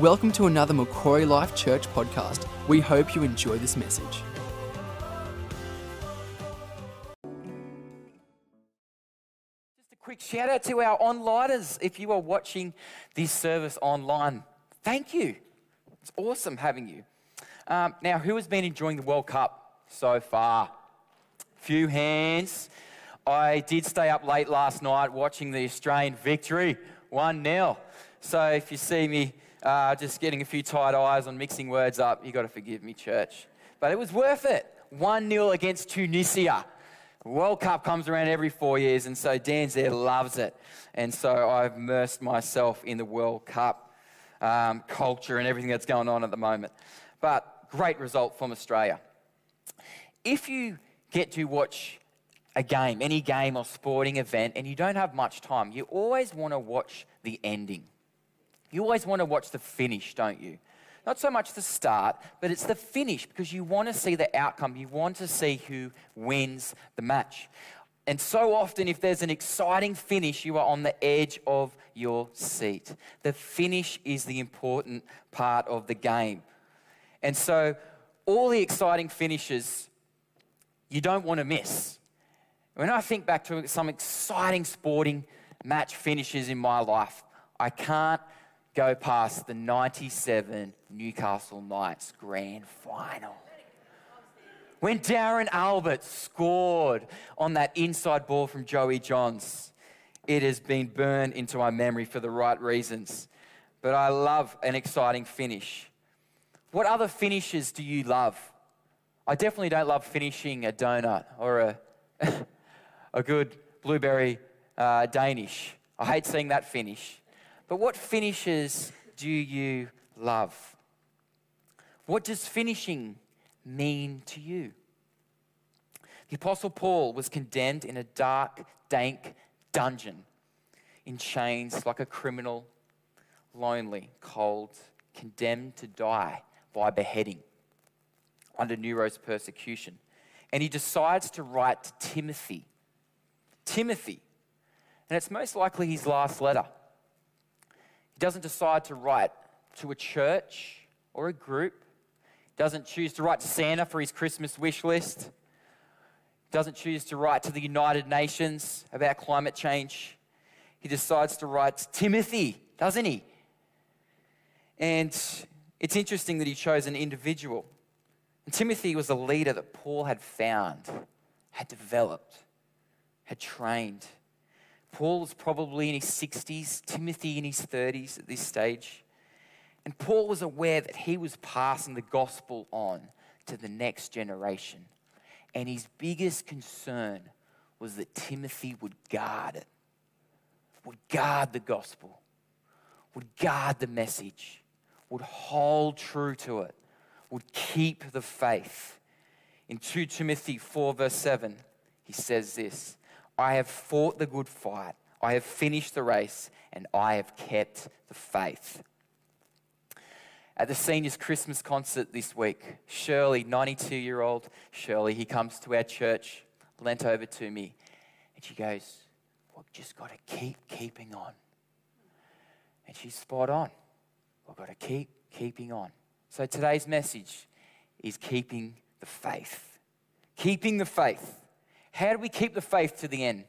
Welcome to another Macquarie Life Church podcast. We hope you enjoy this message. Just a quick shout out to our onliners. If you are watching this service online, thank you. It's awesome having you. Um, now, who has been enjoying the World Cup so far? Few hands. I did stay up late last night watching the Australian victory, 1 0. So if you see me uh, just getting a few tight eyes on mixing words up, You've got to forgive me, church. But it was worth it. 1 0 against Tunisia. World Cup comes around every four years, and so Dan's there loves it. And so I've immersed myself in the World Cup um, culture and everything that's going on at the moment. But great result from Australia. If you get to watch a game, any game or sporting event, and you don't have much time, you always want to watch the ending. You always want to watch the finish, don't you? Not so much the start, but it's the finish because you want to see the outcome. You want to see who wins the match. And so often, if there's an exciting finish, you are on the edge of your seat. The finish is the important part of the game. And so, all the exciting finishes you don't want to miss. When I think back to some exciting sporting match finishes in my life, I can't go past the 97 Newcastle Knights grand final. When Darren Albert scored on that inside ball from Joey Johns, it has been burned into my memory for the right reasons. But I love an exciting finish. What other finishes do you love? I definitely don't love finishing a donut or a, a good blueberry uh, Danish. I hate seeing that finish. But what finishes do you love? What does finishing mean to you? The Apostle Paul was condemned in a dark, dank dungeon, in chains like a criminal, lonely, cold, condemned to die by beheading under Nero's persecution. And he decides to write to Timothy. Timothy. And it's most likely his last letter. He doesn't decide to write to a church or a group. He doesn't choose to write to Santa for his Christmas wish list. He doesn't choose to write to the United Nations about climate change. He decides to write to Timothy, doesn't he? And it's interesting that he chose an individual. And Timothy was a leader that Paul had found, had developed, had trained. Paul was probably in his 60s, Timothy in his 30s at this stage. And Paul was aware that he was passing the gospel on to the next generation. And his biggest concern was that Timothy would guard it, would guard the gospel, would guard the message, would hold true to it, would keep the faith. In 2 Timothy 4, verse 7, he says this I have fought the good fight, I have finished the race, and I have kept the faith. At the seniors' Christmas concert this week, Shirley, 92 year old Shirley, he comes to our church, leant over to me, and she goes, We've just got to keep keeping on. And she's spot on. We've got to keep keeping on. So today's message is keeping the faith. Keeping the faith. How do we keep the faith to the end?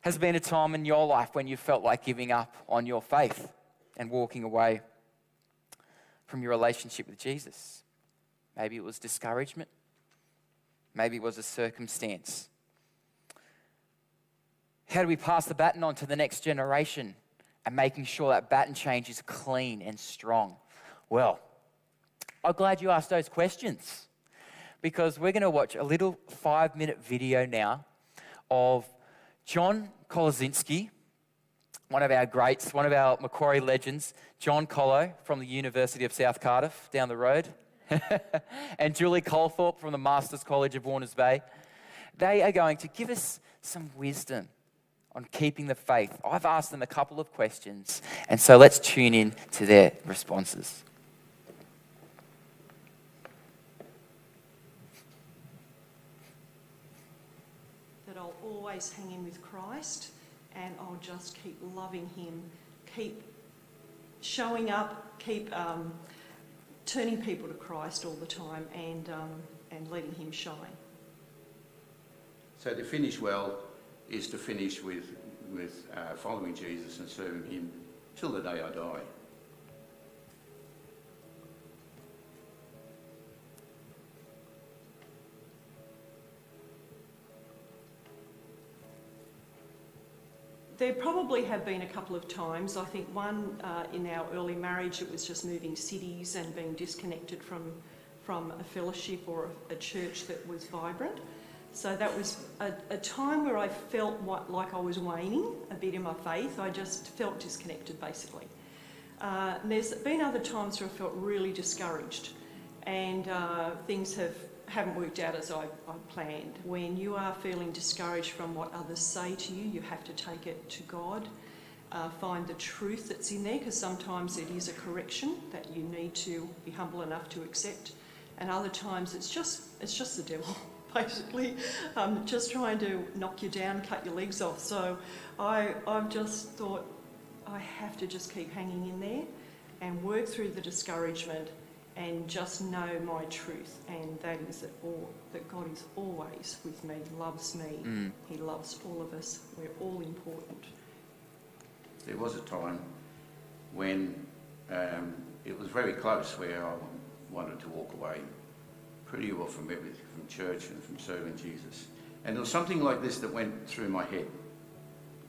Has been a time in your life when you felt like giving up on your faith and walking away from your relationship with Jesus? Maybe it was discouragement. Maybe it was a circumstance. How do we pass the baton on to the next generation and making sure that baton change is clean and strong? Well, I'm glad you asked those questions because we're going to watch a little five minute video now of John Kolozinski, one of our greats, one of our Macquarie legends, John Colo from the University of South Cardiff down the road, and Julie Colthorpe from the Masters College of Warners Bay. They are going to give us some wisdom on keeping the faith. I've asked them a couple of questions, and so let's tune in to their responses. that I'll always hang in with Christ and I'll just keep loving Him, keep showing up, keep um, turning people to Christ all the time and, um, and letting Him shine. So to finish well is to finish with, with uh, following Jesus and serving Him till the day I die. There probably have been a couple of times. I think one uh, in our early marriage, it was just moving cities and being disconnected from, from a fellowship or a, a church that was vibrant. So that was a, a time where I felt what, like I was waning a bit in my faith. I just felt disconnected, basically. Uh, there's been other times where I felt really discouraged, and uh, things have haven't worked out as I, I planned. When you are feeling discouraged from what others say to you, you have to take it to God. Uh, find the truth that's in there because sometimes it is a correction that you need to be humble enough to accept, and other times it's just it's just the devil. Basically, um, just trying to knock you down, cut your legs off. So, I I've just thought I have to just keep hanging in there and work through the discouragement and just know my truth, and that is that all that God is always with me, loves me. Mm. He loves all of us. We're all important. There was a time when um, it was very close where I wanted to walk away pretty well from everything, from church and from serving Jesus. And there was something like this that went through my head.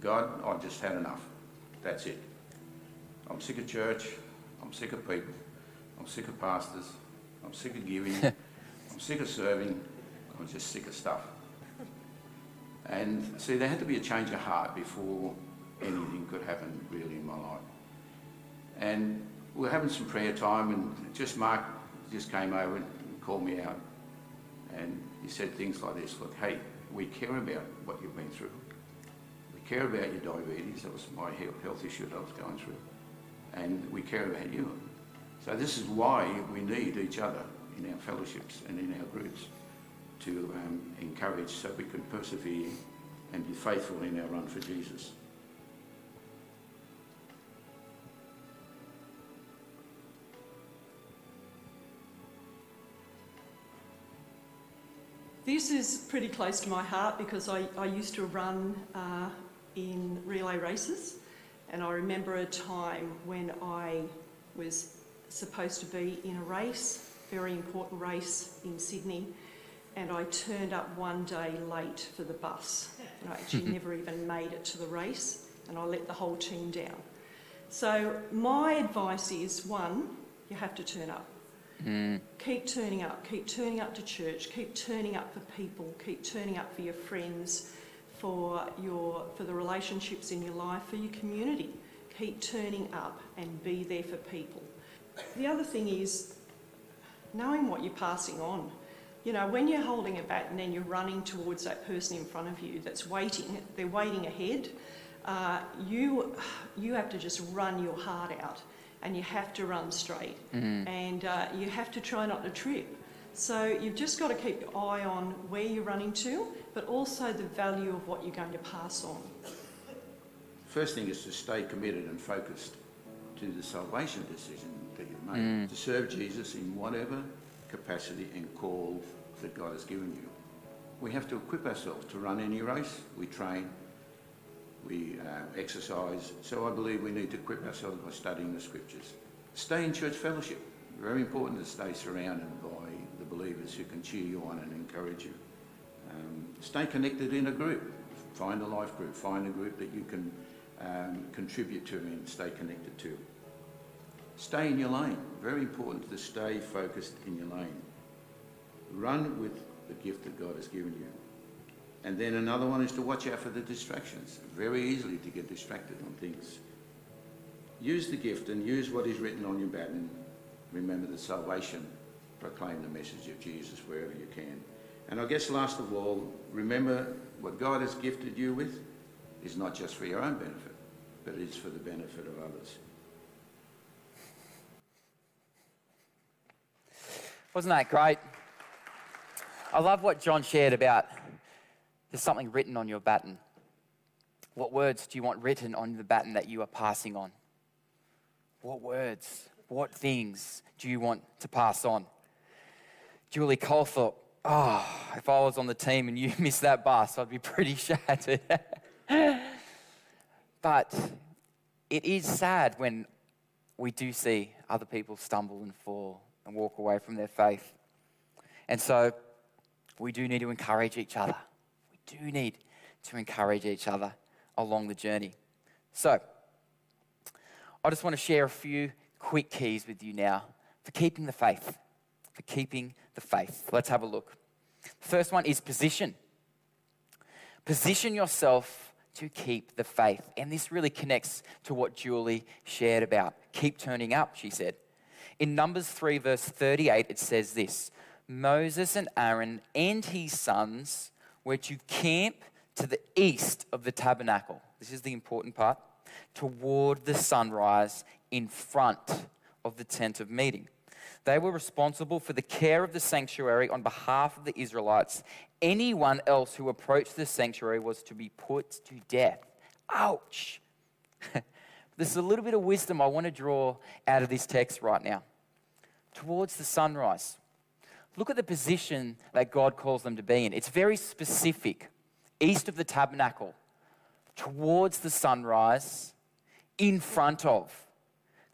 God, I've just had enough. That's it. I'm sick of church. I'm sick of people. I'm sick of pastors. I'm sick of giving. I'm sick of serving. I'm just sick of stuff. And see, there had to be a change of heart before anything could happen really in my life. And we were having some prayer time, and just Mark just came over and called me out. And he said things like this Look, hey, we care about what you've been through. We care about your diabetes. That was my health issue that I was going through. And we care about you. So this is why we need each other in our fellowships and in our groups to um, encourage so we can persevere and be faithful in our run for Jesus. This is pretty close to my heart because I, I used to run uh, in relay races, and I remember a time when I was supposed to be in a race, very important race in Sydney, and I turned up one day late for the bus. And I actually never even made it to the race, and I let the whole team down. So my advice is one, you have to turn up. Mm. Keep turning up, keep turning up to church, keep turning up for people, keep turning up for your friends, for your for the relationships in your life, for your community. Keep turning up and be there for people. The other thing is knowing what you're passing on. You know, when you're holding a bat and then you're running towards that person in front of you that's waiting, they're waiting ahead, uh, you, you have to just run your heart out and you have to run straight Mm. and uh, you have to try not to trip. So you've just got to keep your eye on where you're running to, but also the value of what you're going to pass on. First thing is to stay committed and focused the salvation decision that you've made, Mm. to serve Jesus in whatever capacity and call that God has given you. We have to equip ourselves to run any race. We train, we uh, exercise. So I believe we need to equip ourselves by studying the scriptures. Stay in church fellowship. Very important to stay surrounded by the believers who can cheer you on and encourage you. Um, stay connected in a group. Find a life group. Find a group that you can um, contribute to and stay connected to. Stay in your lane. Very important to stay focused in your lane. Run with the gift that God has given you. And then another one is to watch out for the distractions. Very easily to get distracted on things. Use the gift and use what is written on your baton. Remember the salvation. Proclaim the message of Jesus wherever you can. And I guess last of all, remember what God has gifted you with is not just for your own benefit, but it's for the benefit of others. Wasn't that great? I love what John shared about there's something written on your baton. What words do you want written on the baton that you are passing on? What words, what things do you want to pass on? Julie Colthorpe, oh, ah, if I was on the team and you missed that bus, I'd be pretty shattered. but it is sad when we do see other people stumble and fall and walk away from their faith. And so we do need to encourage each other. We do need to encourage each other along the journey. So, I just want to share a few quick keys with you now for keeping the faith. For keeping the faith. Let's have a look. The first one is position. Position yourself to keep the faith. And this really connects to what Julie shared about. Keep turning up, she said. In Numbers 3, verse 38, it says this Moses and Aaron and his sons were to camp to the east of the tabernacle. This is the important part toward the sunrise in front of the tent of meeting. They were responsible for the care of the sanctuary on behalf of the Israelites. Anyone else who approached the sanctuary was to be put to death. Ouch! There's a little bit of wisdom I want to draw out of this text right now. Towards the sunrise. Look at the position that God calls them to be in. It's very specific. East of the tabernacle, towards the sunrise, in front of.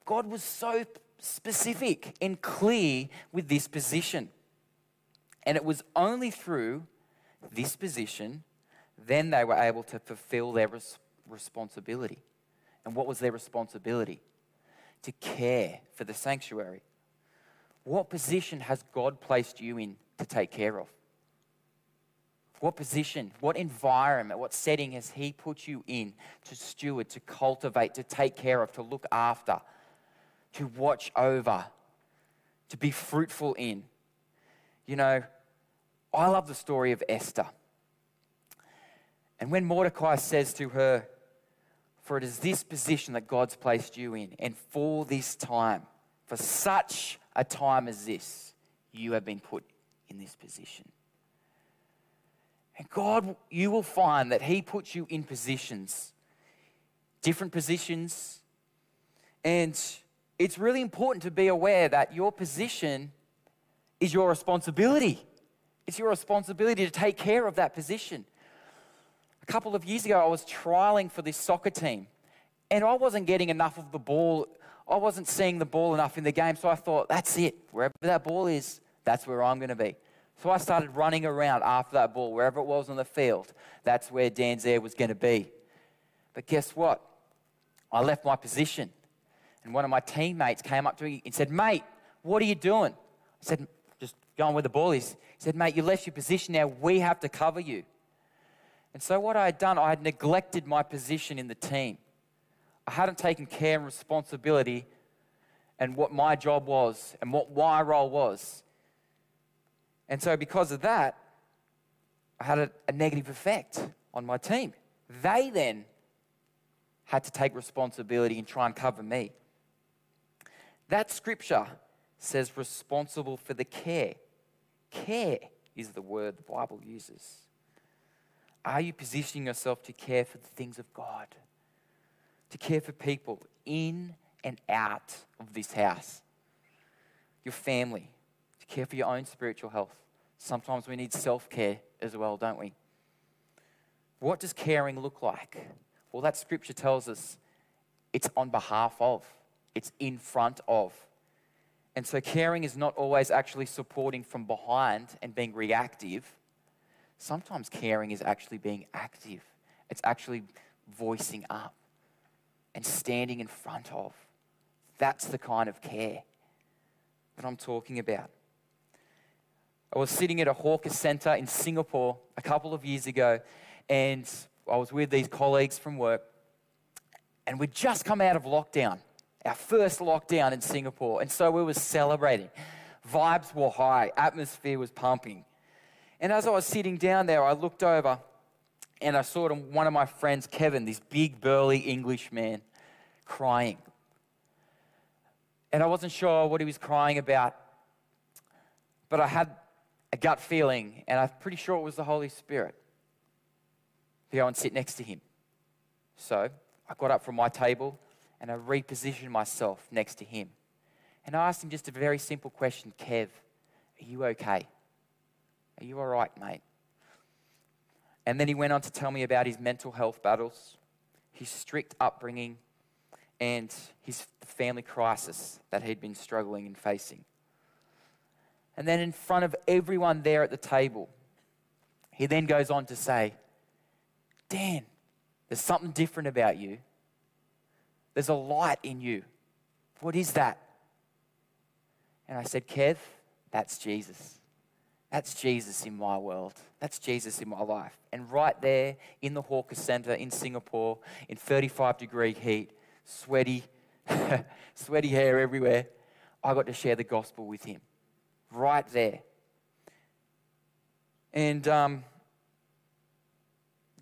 God was so specific and clear with this position. And it was only through this position then they were able to fulfill their res- responsibility. And what was their responsibility? To care for the sanctuary. What position has God placed you in to take care of? What position, what environment, what setting has He put you in to steward, to cultivate, to take care of, to look after, to watch over, to be fruitful in? You know, I love the story of Esther. And when Mordecai says to her, For it is this position that God's placed you in, and for this time, for such a time as this, you have been put in this position. And God, you will find that He puts you in positions, different positions. And it's really important to be aware that your position is your responsibility. It's your responsibility to take care of that position. A couple of years ago, I was trialing for this soccer team, and I wasn't getting enough of the ball. I wasn't seeing the ball enough in the game, so I thought, that's it. Wherever that ball is, that's where I'm going to be. So I started running around after that ball, wherever it was on the field. That's where Dan's was going to be. But guess what? I left my position. And one of my teammates came up to me and said, Mate, what are you doing? I said, Just going where the ball is. He said, Mate, you left your position now. We have to cover you. And so what I had done, I had neglected my position in the team. I hadn't taken care and responsibility and what my job was and what my role was. And so, because of that, I had a, a negative effect on my team. They then had to take responsibility and try and cover me. That scripture says responsible for the care. Care is the word the Bible uses. Are you positioning yourself to care for the things of God? To care for people in and out of this house? Your family, to care for your own spiritual health. Sometimes we need self care as well, don't we? What does caring look like? Well, that scripture tells us it's on behalf of, it's in front of. And so, caring is not always actually supporting from behind and being reactive. Sometimes caring is actually being active, it's actually voicing up and standing in front of. That's the kind of care that I'm talking about. I was sitting at a hawker center in Singapore a couple of years ago, and I was with these colleagues from work, and we'd just come out of lockdown, our first lockdown in Singapore, and so we were celebrating. Vibes were high, atmosphere was pumping. And as I was sitting down there, I looked over and I saw one of my friends, Kevin, this big, burly English man, crying. And I wasn't sure what he was crying about, but I had a gut feeling, and I'm pretty sure it was the Holy Spirit, to go and sit next to him. So I got up from my table and I repositioned myself next to him. And I asked him just a very simple question Kev, are you okay? Are you all right, mate? And then he went on to tell me about his mental health battles, his strict upbringing, and his family crisis that he'd been struggling and facing. And then, in front of everyone there at the table, he then goes on to say, Dan, there's something different about you. There's a light in you. What is that? And I said, Kev, that's Jesus. That's Jesus in my world. That's Jesus in my life. And right there in the Hawker Center in Singapore, in 35 degree heat, sweaty, sweaty hair everywhere, I got to share the gospel with him. Right there. And um,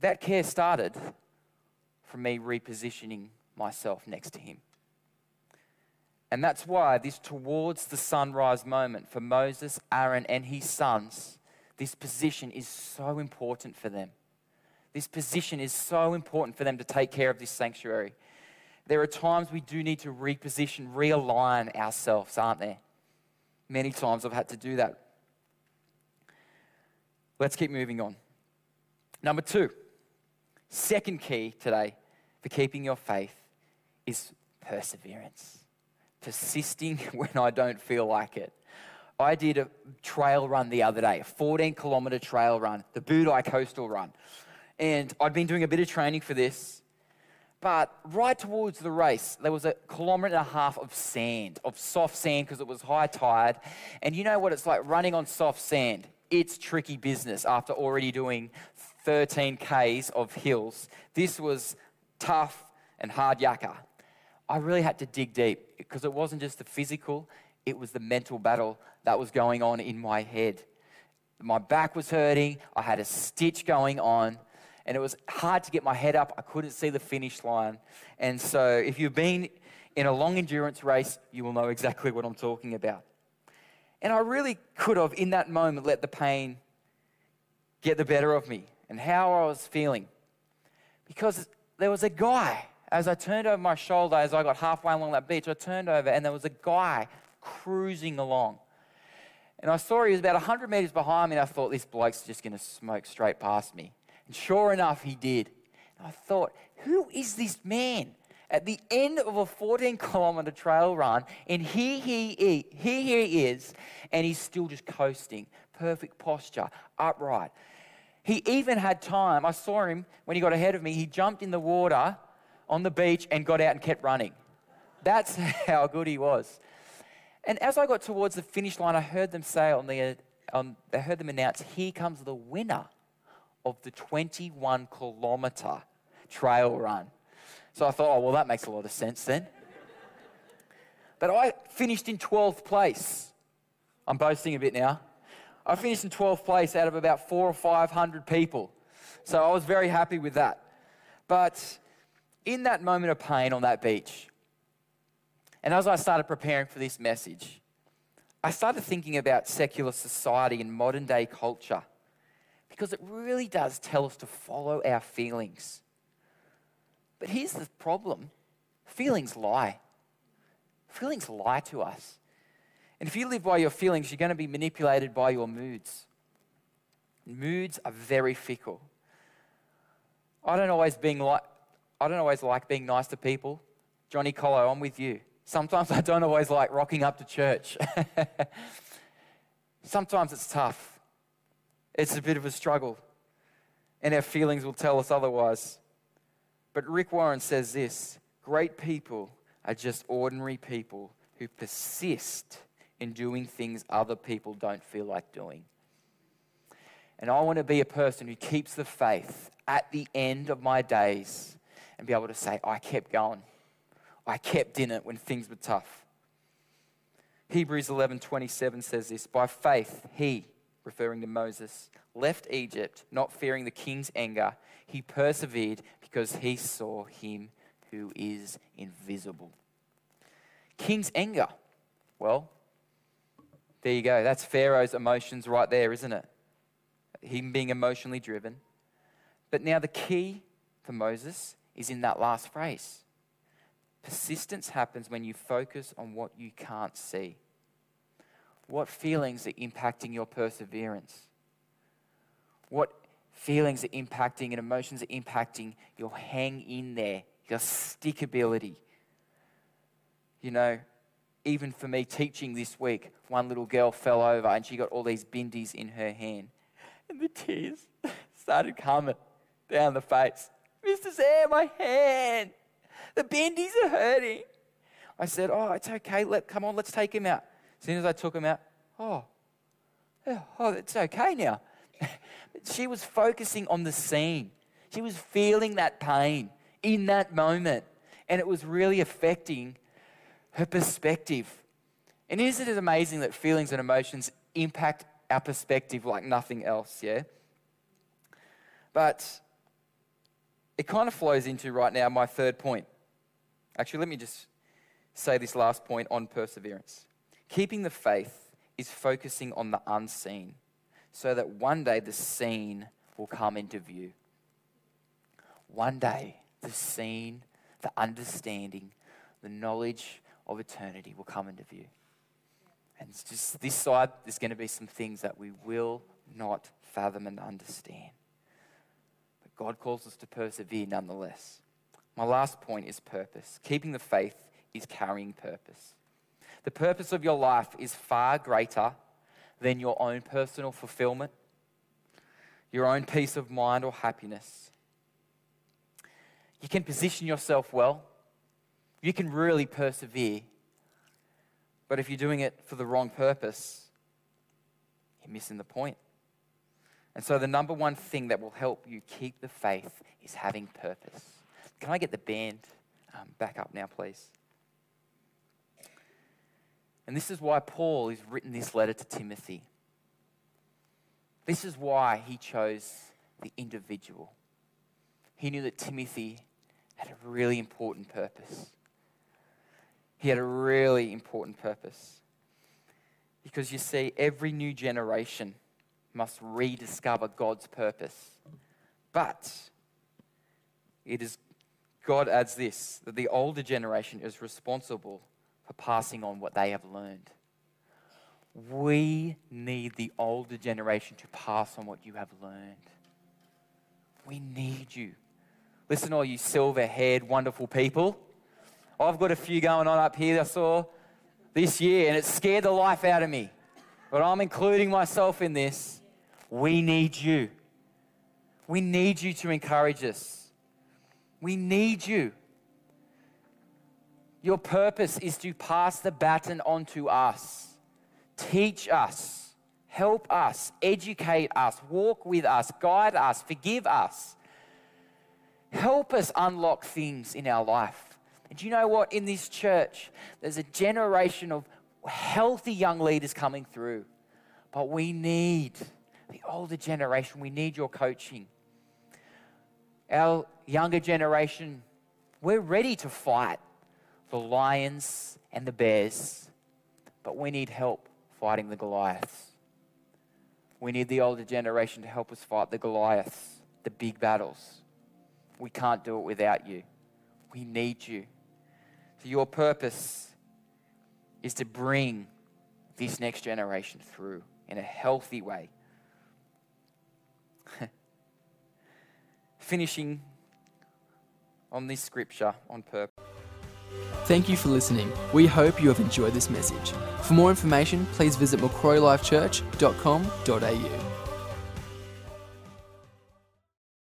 that care started from me repositioning myself next to him. And that's why this towards the sunrise moment for Moses, Aaron, and his sons, this position is so important for them. This position is so important for them to take care of this sanctuary. There are times we do need to reposition, realign ourselves, aren't there? Many times I've had to do that. Let's keep moving on. Number two, second key today for keeping your faith is perseverance persisting when I don't feel like it. I did a trail run the other day, a 14 kilometer trail run, the Bouddi Coastal Run. And I'd been doing a bit of training for this. But right towards the race, there was a kilometre and a half of sand, of soft sand, because it was high tide. And you know what it's like running on soft sand? It's tricky business after already doing 13 Ks of hills. This was tough and hard yakka. I really had to dig deep because it wasn't just the physical, it was the mental battle that was going on in my head. My back was hurting, I had a stitch going on, and it was hard to get my head up. I couldn't see the finish line. And so, if you've been in a long endurance race, you will know exactly what I'm talking about. And I really could have, in that moment, let the pain get the better of me and how I was feeling. Because there was a guy as I turned over my shoulder, as I got halfway along that beach, I turned over and there was a guy cruising along. And I saw he was about 100 meters behind me, and I thought, this bloke's just going to smoke straight past me. And sure enough, he did. And I thought, who is this man? At the end of a 14 kilometer trail run, and here he, is, here he is, and he's still just coasting. Perfect posture, upright. He even had time. I saw him when he got ahead of me. He jumped in the water on the beach and got out and kept running. That's how good he was. And as I got towards the finish line, I heard them say on the, um, on, I heard them announce, here comes the winner of the 21 kilometer trail run. So I thought, oh, well, that makes a lot of sense then. But I finished in 12th place. I'm boasting a bit now. I finished in 12th place out of about four or 500 people. So I was very happy with that. But in that moment of pain on that beach, and as I started preparing for this message, I started thinking about secular society and modern day culture because it really does tell us to follow our feelings. But here's the problem feelings lie. Feelings lie to us. And if you live by your feelings, you're going to be manipulated by your moods. Moods are very fickle. I don't always being like, I don't always like being nice to people. Johnny Colo, I'm with you. Sometimes I don't always like rocking up to church. Sometimes it's tough. It's a bit of a struggle. And our feelings will tell us otherwise. But Rick Warren says this great people are just ordinary people who persist in doing things other people don't feel like doing. And I want to be a person who keeps the faith at the end of my days and be able to say, I kept going. I kept in it when things were tough. Hebrews 11:27 says this, by faith he, referring to Moses, left Egypt, not fearing the king's anger. He persevered because he saw him who is invisible. King's anger. Well, there you go. That's Pharaoh's emotions right there, isn't it? Him being emotionally driven. But now the key for Moses is in that last phrase Persistence happens when you focus on what you can't see. What feelings are impacting your perseverance? What feelings are impacting and emotions are impacting your hang in there, your stickability? You know, even for me teaching this week, one little girl fell over and she got all these bindies in her hand. And the tears started coming down the face. Mr. Sam, my hand. The bendies are hurting. I said, Oh, it's okay. Let, come on, let's take him out. As soon as I took him out, oh, oh, it's okay now. she was focusing on the scene. She was feeling that pain in that moment. And it was really affecting her perspective. And isn't it amazing that feelings and emotions impact our perspective like nothing else, yeah? But it kind of flows into right now my third point. Actually, let me just say this last point on perseverance. Keeping the faith is focusing on the unseen so that one day the seen will come into view. One day the seen, the understanding, the knowledge of eternity will come into view. And it's just this side, there's going to be some things that we will not fathom and understand. God calls us to persevere nonetheless. My last point is purpose. Keeping the faith is carrying purpose. The purpose of your life is far greater than your own personal fulfillment, your own peace of mind or happiness. You can position yourself well, you can really persevere. But if you're doing it for the wrong purpose, you're missing the point. And so, the number one thing that will help you keep the faith is having purpose. Can I get the band um, back up now, please? And this is why Paul has written this letter to Timothy. This is why he chose the individual. He knew that Timothy had a really important purpose. He had a really important purpose. Because you see, every new generation must rediscover God's purpose. But it is, God adds this that the older generation is responsible for passing on what they have learned. We need the older generation to pass on what you have learned. We need you. Listen, all you silver haired, wonderful people. I've got a few going on up here I saw this year, and it scared the life out of me. But I'm including myself in this. We need you. We need you to encourage us. We need you. Your purpose is to pass the baton on to us, teach us, help us, educate us, walk with us, guide us, forgive us. Help us unlock things in our life. And you know what? In this church, there's a generation of healthy young leaders coming through. But we need the older generation, we need your coaching. Our younger generation, we're ready to fight the lions and the bears, but we need help fighting the Goliaths. We need the older generation to help us fight the Goliaths, the big battles. We can't do it without you. We need you. So your purpose is to bring this next generation through in a healthy way. Finishing on this scripture on purpose. Thank you for listening. We hope you have enjoyed this message. For more information, please visit macquarielifechurch.com.au.